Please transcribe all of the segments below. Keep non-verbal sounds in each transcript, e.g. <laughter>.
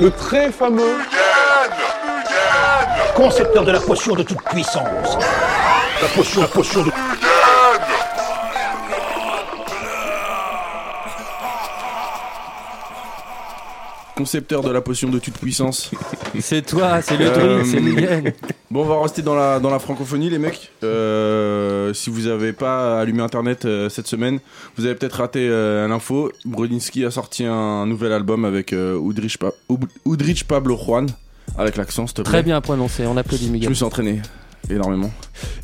le très fameux concepteur de la potion de toute puissance. La potion, la potion de... concepteur de la potion de toute puissance. <laughs> C'est toi, c'est le Euh, truc, c'est Miguel. Bon, on va rester dans la, dans la francophonie, les mecs. Euh, si vous avez pas allumé Internet euh, cette semaine, vous avez peut-être raté euh, l'info. Brodinski a sorti un nouvel album avec euh, Udrich, Pa- Ub- Udrich Pablo Juan, avec l'accent, s'il te plaît. Très bien prononcé, on applaudit Je Miguel. me suis entraîné énormément.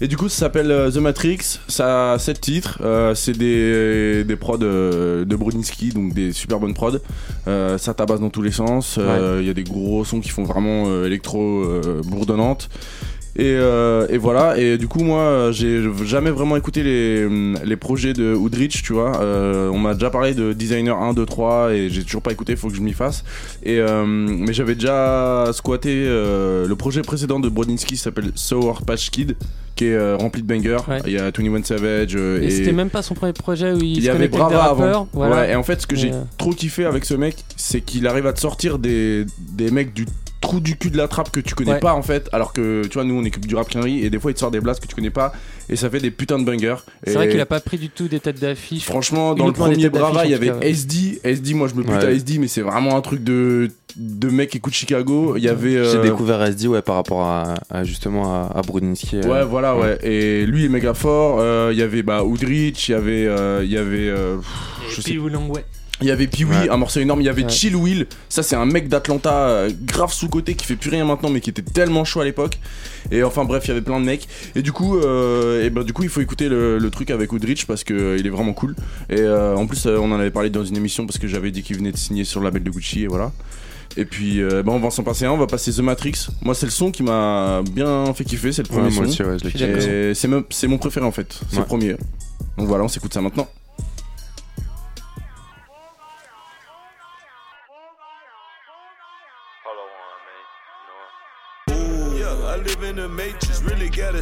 Et du coup, ça s'appelle euh, The Matrix. Ça a 7 titres. Euh, c'est des, des prods euh, de Brodinski, donc des super bonnes prods. Euh, ça tabasse dans tous les sens. Euh, Il y a des gros sons qui font vraiment euh, électro euh, bourdonnante. Et, euh, et voilà, et du coup, moi, j'ai jamais vraiment écouté les, les projets de Woodrich, tu vois. Euh, on m'a déjà parlé de Designer 1, 2, 3, et j'ai toujours pas écouté, faut que je m'y fasse. Et, euh, mais j'avais déjà squatté le projet précédent de Brodinski qui s'appelle Sour Patch Kid, qui est euh, rempli de bangers. Ouais. Il y a 21 Savage. euh, Et et c'était même pas son premier projet où il, il y avait Brava avant. Voilà. Ouais, et en fait, ce que j'ai euh, trop kiffé avec ce mec, c'est qu'il arrive à te sortir des, des mecs du trou du cul de la trappe que tu connais Ouais. pas en fait. Alors que tu vois, nous on équipe du rap quinri et des fois il te sort des blasts que tu connais pas et ça fait des putains de bangers. C'est Et vrai qu'il a pas pris du tout des têtes d'affiche. Franchement, dans le premier Brava, il y avait. SD. SD, moi je me bute Ouais. à SD, mais c'est vraiment un truc de, de mec qui écoute Chicago. Il y avait. J'ai euh, découvert SD ouais, par rapport à, à, justement à, à Brudinski. euh. Ouais, voilà, ouais. Et lui il est méga fort. Euh, Il y avait bah, Udrich, il y avait. euh, Il y avait. euh, pff, je sais. Il y avait Pee-Wee, Ouais. un morceau énorme. Il y avait Ouais. Chill Will. Ça, c'est un mec d'Atlanta euh, grave sous-côté qui fait plus rien maintenant, mais qui était tellement chaud à l'époque. Et enfin, bref, il y avait plein de mecs. Et du coup, euh, et ben, du coup il faut écouter le, le truc avec Woodrich parce que euh, il est vraiment cool. Et euh, en plus, euh, on en avait parlé dans une émission parce que j'avais dit qu'il venait de signer sur le label de Gucci. Et voilà. Et puis, euh, ben, on va s'en passer un. On va passer The Matrix. Moi, c'est le son qui m'a bien fait kiffer. C'est le Ouais, premier moi son. ouais, c'est mon- c'est mon préféré en fait. C'est Ouais. le premier. Donc voilà, on s'écoute ça maintenant.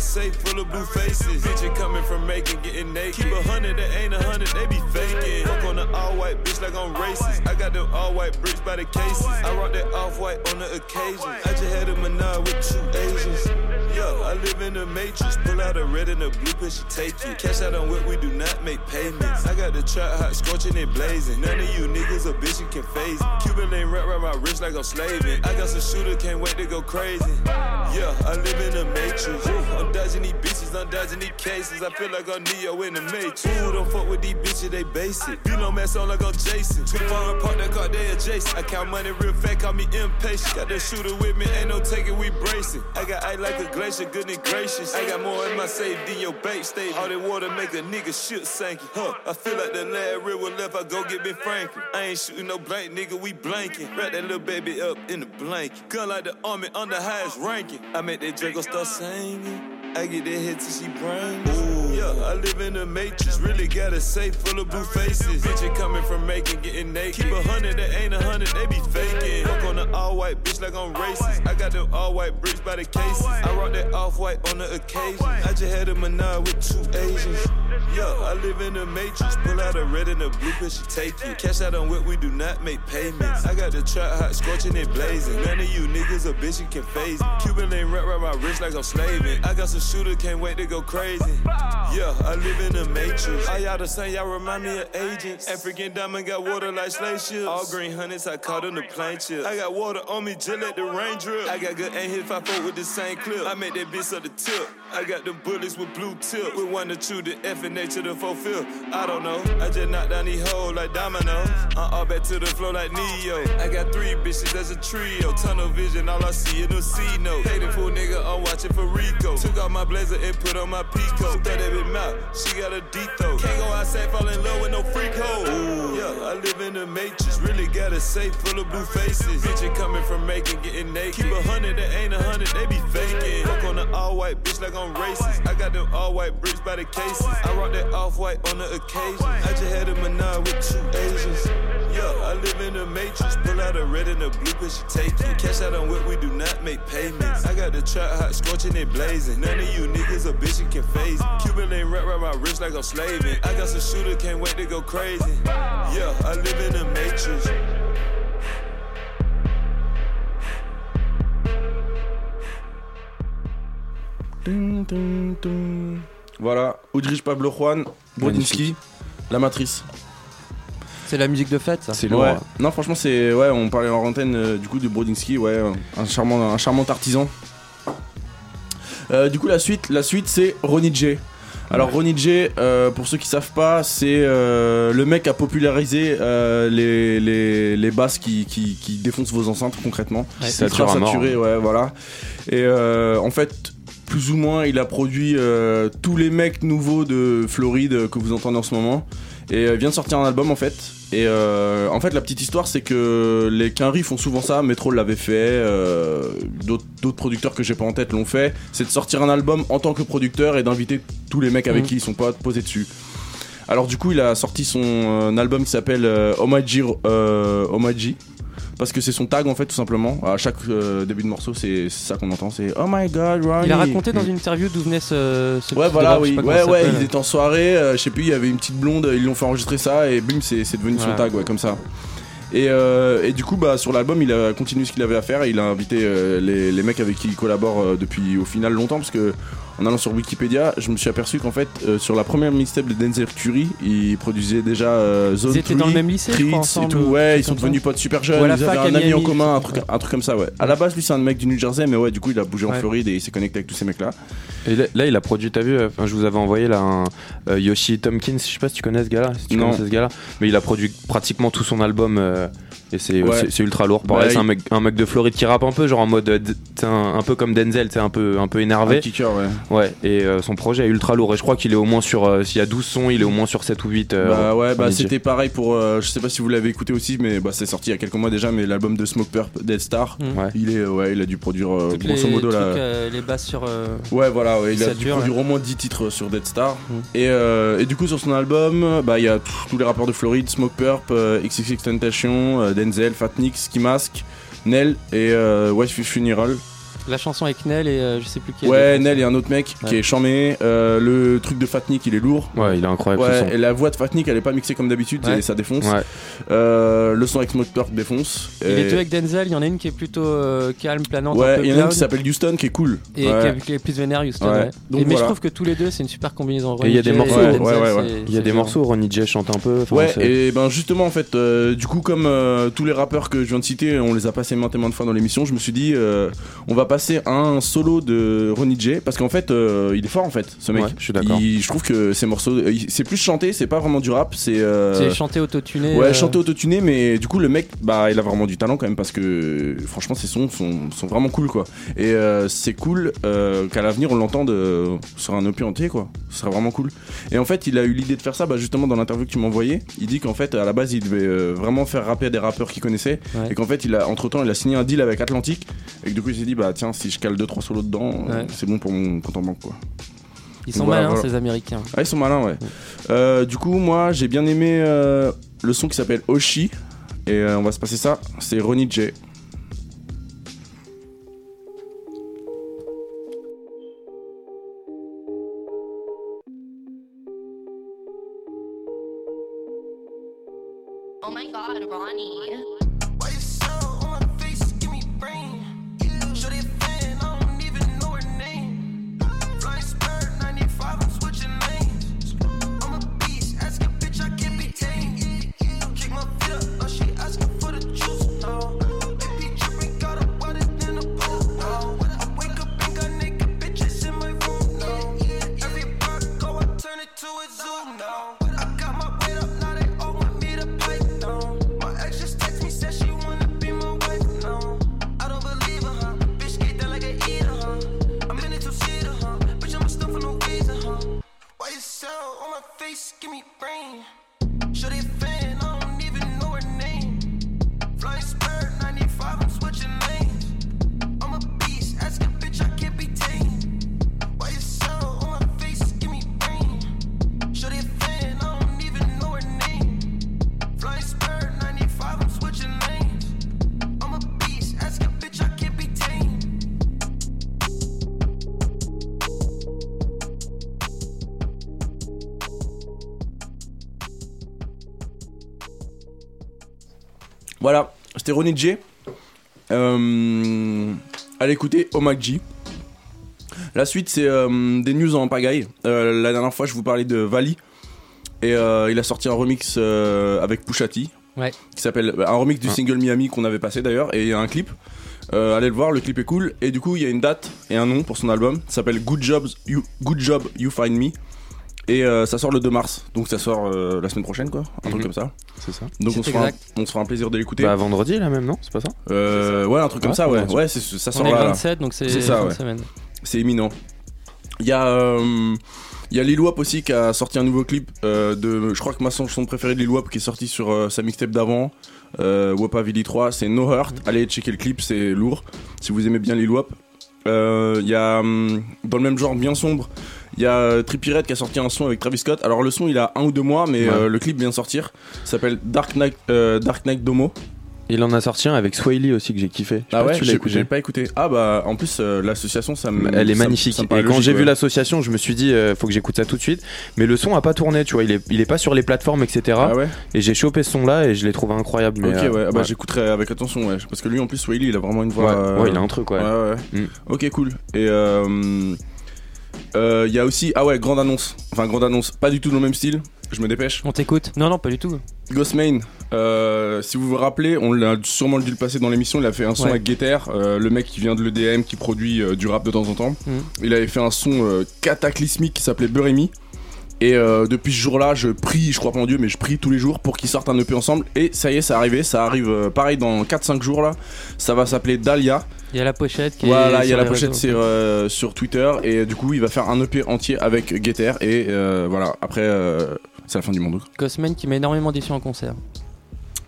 Safe full of blue faces. Bitch coming from Macon, getting naked. Keep a hundred, that ain't a hundred, they be faking. Fuck on the all white bitch like I'm racist. I got them all white bricks by the cases. I rock that off white on the occasion. I just had a menage with two Asians. Yeah, I live in a matrix. Pull out a red and a blue, push you take it. Cash out on what we do not make payments. I got the trap hot, scorching and blazing. None of you niggas a bitch you can phase. Cuban link wrap around my wrist like I'm slaving. I got some shooter, can't wait to go crazy. Yeah, I live in a matrix and he I'm dodging these cases. I feel like I'm Neo in the matrix. Ooh, don't fuck with these bitches, they basic. You know, man, sound like I'm Jason. Two foreign park that car, they adjacent. I count money real fast, call me impatient. Got that shooter with me, ain't no taking, we bracing. I got ice like a glacier, goodness gracious. I got more in my safe than your bank state. All that water make a nigga shit sinking. Huh, I feel like the last river left, I go get me Franklin. I ain't shooting no blank, nigga, we blanking. Wrap that little baby up in the blanket. Gun like the army, on the highest ranking. I make that Draco start singing. I get that head she brains. Yeah, I live in a matrix. Really got a safe full of blue faces. Bitch coming from Macon, getting naked. Keep a hundred, that ain't a hundred, they be faking. Fuck on the all white bitch like I'm racist. I got them all white bricks by the cases. I rock that off white on the occasion. I just had a menage with two Asians. Yeah, I live in a matrix. Pull out a red and a blue, bitch, you take it. Cash out on what we do not make payments. I got the trap hot, scorching and blazing. None of you niggas a bitch you can phase. me. Cuban link wrap around my wrist like I'm slaving. I got some shooter, can't wait to go crazy. Yeah, I live in a matrix. All y'all the same, y'all remind me of agents. African diamond got water like slave ships. All green hundreds, I caught on the plane. I got water on me, just let the rain drip. I got good aim hit if I with the same clip. I make that bitch up the tip. I got them bullets with blue tip. One to two, the F and A to the fulfill. I don't know. I just knock down these hoes like dominoes. I'm all back to the floor like Neo. I got three bitches, that's a trio. Tunnel vision, all I see is no C note. Hated fool nigga, I'm watching for Rico. Took off my blazer and put on my Pico. Throw that bitch mouth, she got a D though. Can't go outside, fall in love with no freak hoe. Yeah, I live in a matrix, really got a safe full of blue faces. Bitch coming from making getting naked. Keep a hundred, that ain't a hundred, they be faking. Fuck on the all white bitch like I'm racist. I got them all white bricks by the cases. I rock that off white on the occasion. I just had a menage with two Asians. Yeah, I live in a matrix. Pull out a red and a blue, but she take it. Cash out on what we do not make payments. I got the trap hot, scorching and blazing. None of you niggas a bitch you can phase. me. Cuban link wrap around my wrist like I'm slaving. I got some shooter, can't wait to go crazy. Yeah, I live in a matrix. Tum, tum, tum. Voilà, Udrich Pablo Juan, Brodinski, La Matrice. C'est la musique de fête, ça. C'est lourd. Ouais. Non, franchement, c'est. Ouais, on parlait en antenne euh, du coup de Brodinski, ouais, un charmant, un charmant artisan. Euh, du coup, la suite, la suite c'est Ronnie J. Alors, Ronnie J, euh, pour ceux qui savent pas, c'est euh, le mec qui a popularisé euh, les, les, les basses qui, qui, qui défoncent vos enceintes concrètement. Ouais. Mort. saturé, ouais, voilà. Et euh, en fait, plus ou moins, il a produit euh, tous les mecs nouveaux de Floride que vous entendez en ce moment. Et euh, vient de sortir un album en fait. Et euh, en fait, la petite histoire, c'est que les Quinry font souvent ça. Metro l'avait fait, euh, d'autres producteurs que j'ai pas en tête l'ont fait. C'est de sortir un album en tant que producteur et d'inviter tous les mecs avec Mhm. qui ils sont pas posés dessus. Alors du coup, il a sorti son euh, album qui s'appelle euh, Omaji, euh, Omaji. Parce que c'est son tag en fait tout simplement. À chaque euh, début de morceau, c'est ça qu'on entend. C'est Oh my God, Ronnie. Il a raconté dans une interview d'où venait ce. ce Ouais petit voilà oui ouais ouais ils étaient en soirée euh, je sais plus il y avait une petite blonde ils l'ont fait enregistrer ça et bim c'est devenu son tag ouais comme ça et, euh, et du coup bah sur l'album il a continué ce qu'il avait à faire et il a invité euh, les, les mecs avec qui il collabore euh, depuis au final longtemps parce que en allant sur Wikipédia je me suis aperçu qu'en fait euh, sur la première mixtape de Denzel Curry il produisait déjà euh, Zone Ils étaient dans 3, le même lycée, je crois, et ensemble, tout ou ouais ils sont devenus potes super jeunes Ou à la ils avaient fac à un ami en Miami, commun un truc, chose un truc comme ça ouais à la base lui c'est un mec du New Jersey mais ouais du coup il a bougé en Ouais. Floride et il s'est connecté avec tous ces mecs là Et là, là, il a produit, t'as vu, euh, enfin, je vous avais envoyé là un euh, Yoshi Tompkins, je sais pas si tu connais ce gars-là, si tu Non. connais ce gars-là, mais il a produit pratiquement tout son album euh, et c'est Ouais. c'est- c'est ultra lourd. Pareil, Bah, c'est un mec, un mec de Floride qui rappe un peu, genre en mode, euh, d- t'sais, un, un peu comme Denzel, c'est un peu, un peu un énervé. kicker ouais Ouais, et euh, son projet est ultra lourd. Et je crois qu'il est au moins sur, euh, s'il y a 12 sons, il est au moins sur 7 ou 8. euh, Bah ouais, bah c'était pareil pour. euh, je sais pas si vous l'avez écouté aussi, mais bah c'est sorti il y a quelques mois déjà. Mais l'album de Smoke Purp, Dead Star, Mm. Ouais. il est ouais, il a dû produire euh, grosso les modo trucs, là. euh, les basses sur. euh, Ouais, voilà, ouais, il a dû produire au moins 10 titres sur Dead Star. Mm. Et, euh, et du coup, sur son album, bah il y a tous les rappeurs de Floride Smoke Purp, euh, XXX Tentation, euh, Denzel, Fatnik, Ski Mask, Nell et euh, Westfield Funeral. La chanson avec Nell et euh, je sais plus qui. Ouais. Nell et un autre mec qui est chambé. Euh, le truc de Fatnik, il est lourd. Ouais, il est incroyable. Ouais, et la voix de Fatnik, elle est pas mixée comme d'habitude, Ouais. et ça défonce. Ouais. Euh, le son avec Smoke Purp défonce. Et Et- les deux avec Denzel, il y en a une qui est plutôt euh, calme, planante. Ouais, il y en a une qui s'appelle Houston qui est cool. Et Ouais. qui est- plus vénère, Houston. Ouais. ouais. Donc Et mais je trouve que tous les deux, c'est une super combinaison. Et il y a des morceaux, Denzel, ouais, ouais, ouais. c'est- Il y a des morceaux où Ronnie J chante un peu. Ouais, et ben justement en fait, du coup comme tous les rappeurs que je viens de citer, on les a passés maintes et maintes fois dans l'émission, je me suis dit on va passer à un solo de Ronnie J parce qu'en fait euh, il est fort en fait ce mec. Ouais, je suis d'accord. Je trouve que ces morceaux, euh, c'est plus chanté, c'est pas vraiment du rap, c'est euh, C'est chanté autotuné. Ouais, euh, chanté autotuné, mais du coup, le mec, bah, il a vraiment du talent quand même parce que franchement, ses sons sont, sont vraiment cool quoi. Et euh, c'est cool euh, qu'à l'avenir, on l'entende sur un opus entier quoi. Ce serait vraiment cool. Et en fait, il a eu l'idée de faire ça, bah, justement, dans l'interview que tu m'as envoyé. Il dit qu'en fait, à la base, il devait euh, vraiment faire rapper des rappeurs qu'il connaissait. Ouais. Et qu'en fait, il a, entre temps, il a signé un deal avec Atlantic. Et que du coup, il s'est dit, bah, tiens, si je cale 2-3 solos dedans, euh, Ouais. c'est bon pour mon compte en banque quoi. Ils sont Voilà, malins, voilà. ces Américains. Ah, ils sont malins, ouais. Euh, du coup, moi, j'ai bien aimé euh, le son qui s'appelle Oshi. Et euh, on va se passer ça. C'est Ronnie J. Oh my god, Ronnie. Voilà, c'était Ronnie J. Euh, allez écouter Omak G. La suite, c'est euh, des news en pagaille. Euh, la dernière fois, je vous parlais de Vali. Et il a sorti un remix avec Pushati. Ouais. Qui s'appelle. Un remix du Ah. single Miami qu'on avait passé d'ailleurs. Et il y a un clip. Allez le voir, le clip est cool. Et du coup, il y a une date et un nom pour son album. Ça s'appelle Good, Jobs you, Good Job You Find Me. Et euh, ça sort le 2 mars. Donc ça sort euh, la semaine prochaine, quoi. Un truc Mhm. comme ça. C'est ça. Donc on se, fera un, on se fera un plaisir de l'écouter. Bah vendredi là même non? C'est pas ça? Euh, ouais, un truc comme ça, ouais. vendredi. Ouais, c'est- ça sort On est le là. là. 27, donc c'est ça, ouais. semaine. C'est imminent. Il y a, euh, il y a Lil Wap aussi qui a sorti un nouveau clip euh, de, je crois que ma chanson préférée de Lil Wap qui est sortie sur euh, sa mixtape d'avant, euh, Wapavili 3, c'est No Hurt. Allez checker le clip, c'est lourd. Si vous aimez bien Lil Wap. Euh, Il y a, hum, dans le même genre bien sombre, il y a euh, Trippie Redd qui a sorti un son avec Travis Scott. Alors le son il a un ou deux mois, mais Ouais. euh, le clip vient de sortir. S'appelle Dark Knight, euh, Dark Knight Domo. Il en a sorti un avec Swaley aussi que j'ai kiffé. Je Ah ouais, j'ai pas écouté. Ah bah en plus euh, l'association ça me. Elle est magnifique. ça et quand j'ai vu l'association, je me suis dit, euh, faut que j'écoute ça tout de suite. Mais le son a pas tourné, tu vois. Il est, il est pas sur les plateformes, etc. Ah ouais. Et j'ai chopé ce son là et je l'ai trouvé incroyable. Mais, ok, euh, ouais, ah bah, j'écouterai avec attention, ouais. Parce que lui, en plus, Wiley, il a vraiment une voix. Ouais, euh, ouais, il a un truc, ouais. Ouais, ouais. Mm. Ok, cool. Et euh, euh, il y a aussi. Ah ouais, grande annonce. Enfin, grande annonce. Pas du tout dans le même style. Je me dépêche. On t'écoute Non, non, pas du tout. Ghostmane, euh, si vous vous rappelez, on l'a sûrement dû le passer dans l'émission. Il a fait un son Ouais. avec Getter, euh, le mec qui vient de l'EDM, qui produit euh, du rap de temps en temps. Mhm. Il avait fait un son euh, cataclysmique qui s'appelait Buremy. Et euh, depuis ce jour-là, je prie, je crois pas en Dieu, mais je prie tous les jours pour qu'ils sortent un EP ensemble. Et ça y est, ça arrivé. Ça arrive euh, pareil dans 4-5 jours là. Ça va s'appeler Dahlia. Il y a la pochette qui est. Voilà, il y a la pochette sur, euh, sur Twitter. Et du coup, il va faire un EP entier avec Getter. Et euh, voilà, après, euh, c'est la fin du monde. Cosman qui m'a énormément déçu en concert.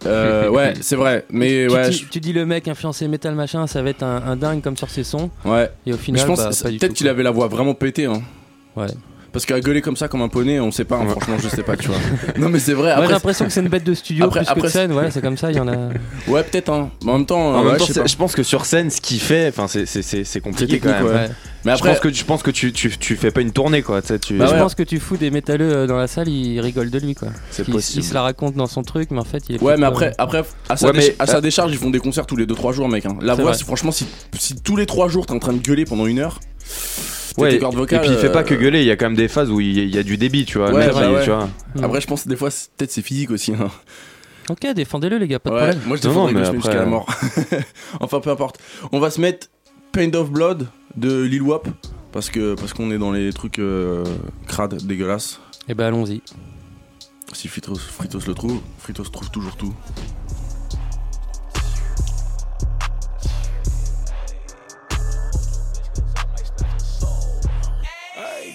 Euh, ouais, <laughs> c'est vrai. Mais tu, ouais, dis, tu dis le mec influencé métal machin, ça va être un, un dingue comme sur ses sons. ouais. Et au final, je pense bah, peut-être qu'il avait la voix vraiment pétée. Hein. Ouais. Parce qu'à gueuler comme ça, comme un poney, on sait pas. hein. Franchement, je sais pas, tu vois. <laughs> non, mais c'est vrai. Moi j'ai Après, l'impression que c'est une bête de studio Après- plus que après, de scène, voilà, c'est comme ça, il y en a. <laughs> ouais, peut-être. Hein. Mais en même temps, En euh, même ouais, temps, je pense que sur scène, ce qu'il fait, enfin, c'est- c'est c'est- c'est compliqué C'est quand même. ouais. Mais Je après, pense que je pense que tu, tu, tu fais pas une tournée quoi. tu Bah ouais. je pense que tu fous des métalleux euh, dans la salle, ils rigolent de lui quoi. c'est Il, possible. il se la raconte dans son truc, mais en fait, il est. Ouais, mais après, après à, sa mais- à sa décharge, ils font des concerts tous les 2-3 jours, mec. hein. La C'est voix, franchement, si, si tous les 3 jours t'es en train de gueuler pendant une heure, Ouais, tes et, cordes vocales, puis il fait pas que euh, gueuler, il y a quand même des phases où il y a, il y a du débit, tu vois. le Ouais, mec, bah ouais. tu vois. Après, je pense que des fois, peut-être c'est physique aussi. Hein. Ok, défendez-le les gars, pas de Ouais, problème. moi je Non, défendrai non, mais Ghostman après, jusqu'à la mort. <laughs> enfin, peu importe. On va se mettre Paint of Blood de Lil Wap. Parce que parce qu'on est dans les trucs euh, crades, dégueulasses. Et bah allons-y. Si Fritos, Fritos le trouve, Fritos trouve toujours tout.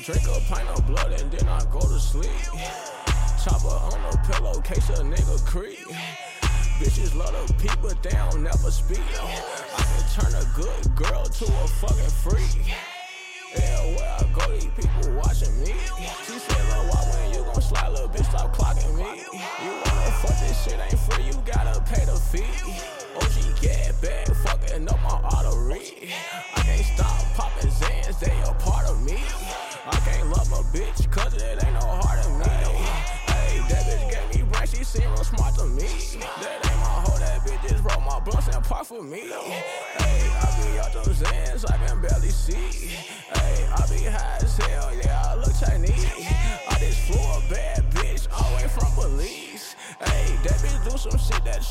Drink a pint of blood and then I go to sleep. Chopper on the pillowcase, a nigga creep. Bitches love to peep, but they don't never speak. I can turn a good girl to a fucking freak. Yeah, where I go, these people watching me. She said, Lil, why when you gon' slide, little bitch, stop clocking me. You wanna fuck this shit ain't free, you gotta pay the fee.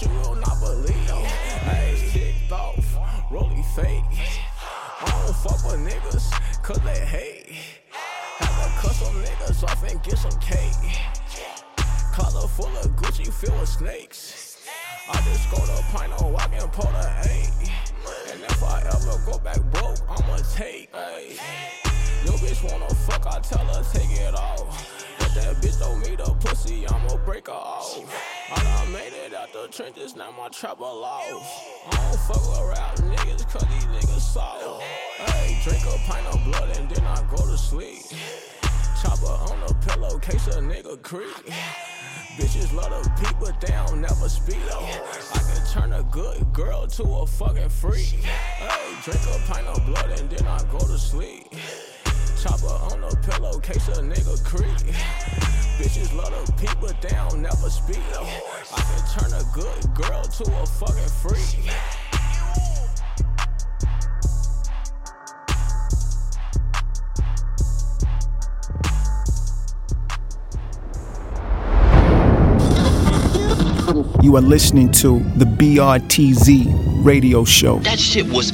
You will not believe. Hey, kicked off, rolly fake. I don't fuck with niggas, cause they hate. Have to cut some niggas off and get some cake. Collar full of Gucci filled with snakes. I just go to on walk and pull the eight. And if I ever go back broke, I'ma take. Ay. Yo bitch wanna fuck, I tell her take it off. If that bitch don't meet a pussy, I'ma break her off. I done made the trenches, now my trouble off. I don't fuck with rap niggas, cause these niggas soft. Hey, drink a pint of blood and then I go to sleep. Chopper on the pillowcase, a nigga creep. Bitches love to peep, but they don't never speak. I can turn a good girl to a fucking freak. Hey, drink a pint of blood and then I go to sleep. Chopper on the pillowcase, a nigga creep. Bitches love to but they don't never speak. I can turn a good girl to a fucking freak. You are listening to the BRTZ radio show. That shit was